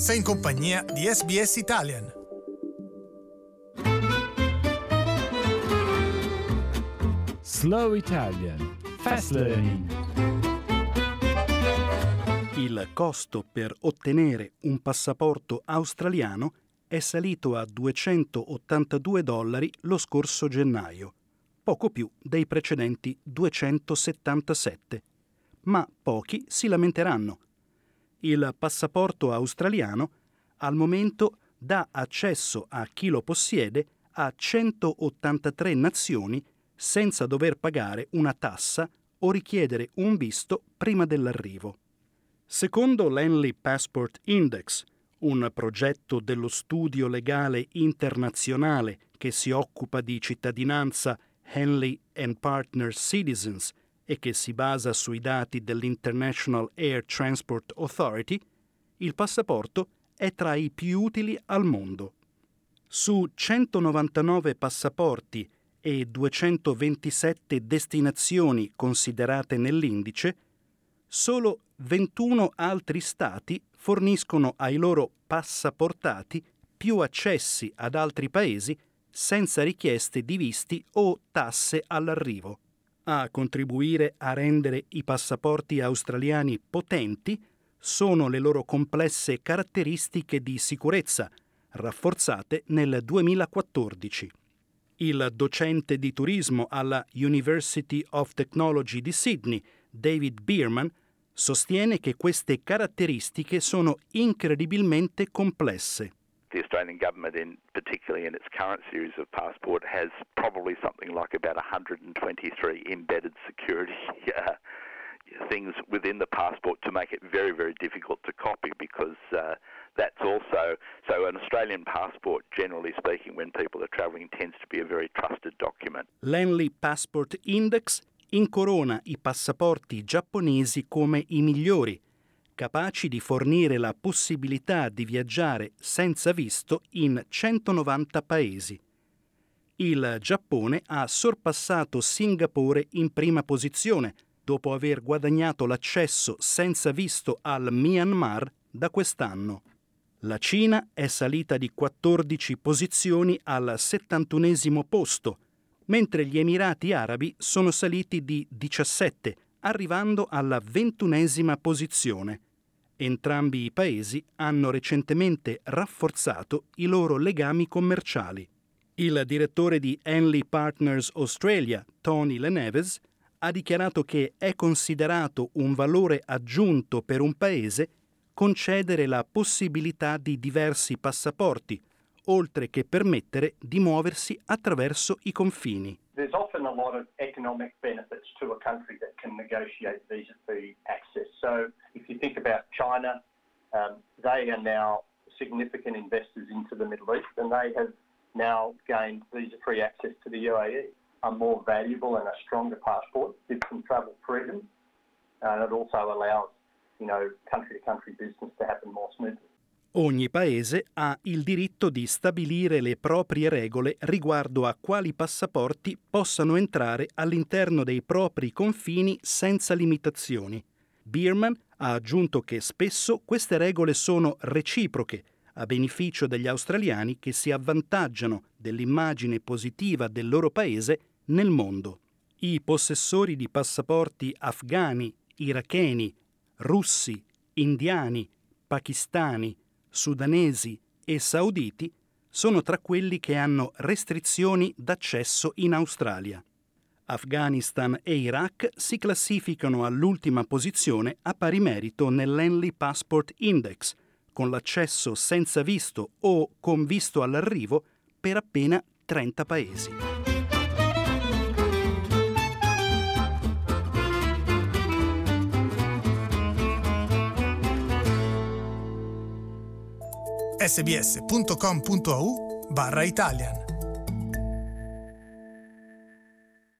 Sei in compagnia di SBS Italian. Slow Italian Fast Learning Il costo per ottenere un passaporto australiano è salito a 282 dollari lo scorso gennaio, poco più dei precedenti 277. Ma pochi si lamenteranno. Il passaporto australiano al momento dà accesso a chi lo possiede a 183 nazioni senza dover pagare una tassa o richiedere un visto prima dell'arrivo. Secondo l'Henley Passport Index, un progetto dello studio legale internazionale che si occupa di cittadinanza Henley and Partners Citizens e che si basa sui dati dell'International Air Transport Authority, il passaporto è tra i più utili al mondo. Su 199 passaporti e 227 destinazioni considerate nell'indice, solo 21 altri stati forniscono ai loro passaportati più accessi ad altri paesi senza richieste di visti o tasse all'arrivo a contribuire a rendere i passaporti australiani potenti sono le loro complesse caratteristiche di sicurezza, rafforzate nel 2014. Il docente di turismo alla University of Technology di Sydney, David Bierman, sostiene che queste caratteristiche sono incredibilmente complesse. The Australian government, in particularly in its current series of passport, has probably something like about 123 embedded security uh, things within the passport to make it very, very difficult to copy because uh, that's also so an Australian passport, generally speaking, when people are travelling, tends to be a very trusted document. L'Henley Passport Index incorona i passaporti giapponesi come i migliori capaci di fornire la possibilità di viaggiare senza visto in 190 paesi. Il Giappone ha sorpassato Singapore in prima posizione dopo aver guadagnato l'accesso senza visto al Myanmar da quest'anno. La Cina è salita di 14 posizioni al 71 posto, mentre gli Emirati Arabi sono saliti di 17, arrivando alla 21 posizione. Entrambi i paesi hanno recentemente rafforzato i loro legami commerciali. Il direttore di Henley Partners Australia, Tony Leneves, ha dichiarato che è considerato un valore aggiunto per un paese concedere la possibilità di diversi passaporti, oltre che permettere di muoversi attraverso i confini. There's often a lot of economic benefits to a country that can negotiate visa-free access. So China, um, they are now significant investors into the Middle East and they have now gained visa-free access to the UAE. A more valuable and a stronger passport gives them travel freedom and it also allows, you know, country-to-country business to happen more smoothly. Ogni paese ha il diritto di stabilire le proprie regole riguardo a quali passaporti possano entrare all'interno dei propri confini senza limitazioni. Bierman ha aggiunto che spesso queste regole sono reciproche, a beneficio degli australiani che si avvantaggiano dell'immagine positiva del loro paese nel mondo. I possessori di passaporti afghani, iracheni, russi, indiani, pakistani, sudanesi e sauditi sono tra quelli che hanno restrizioni d'accesso in Australia. Afghanistan e Iraq si classificano all'ultima posizione a pari merito nell'Henley Passport Index, con l'accesso senza visto o con visto all'arrivo per appena 30 paesi. sbs.com.au barra Italian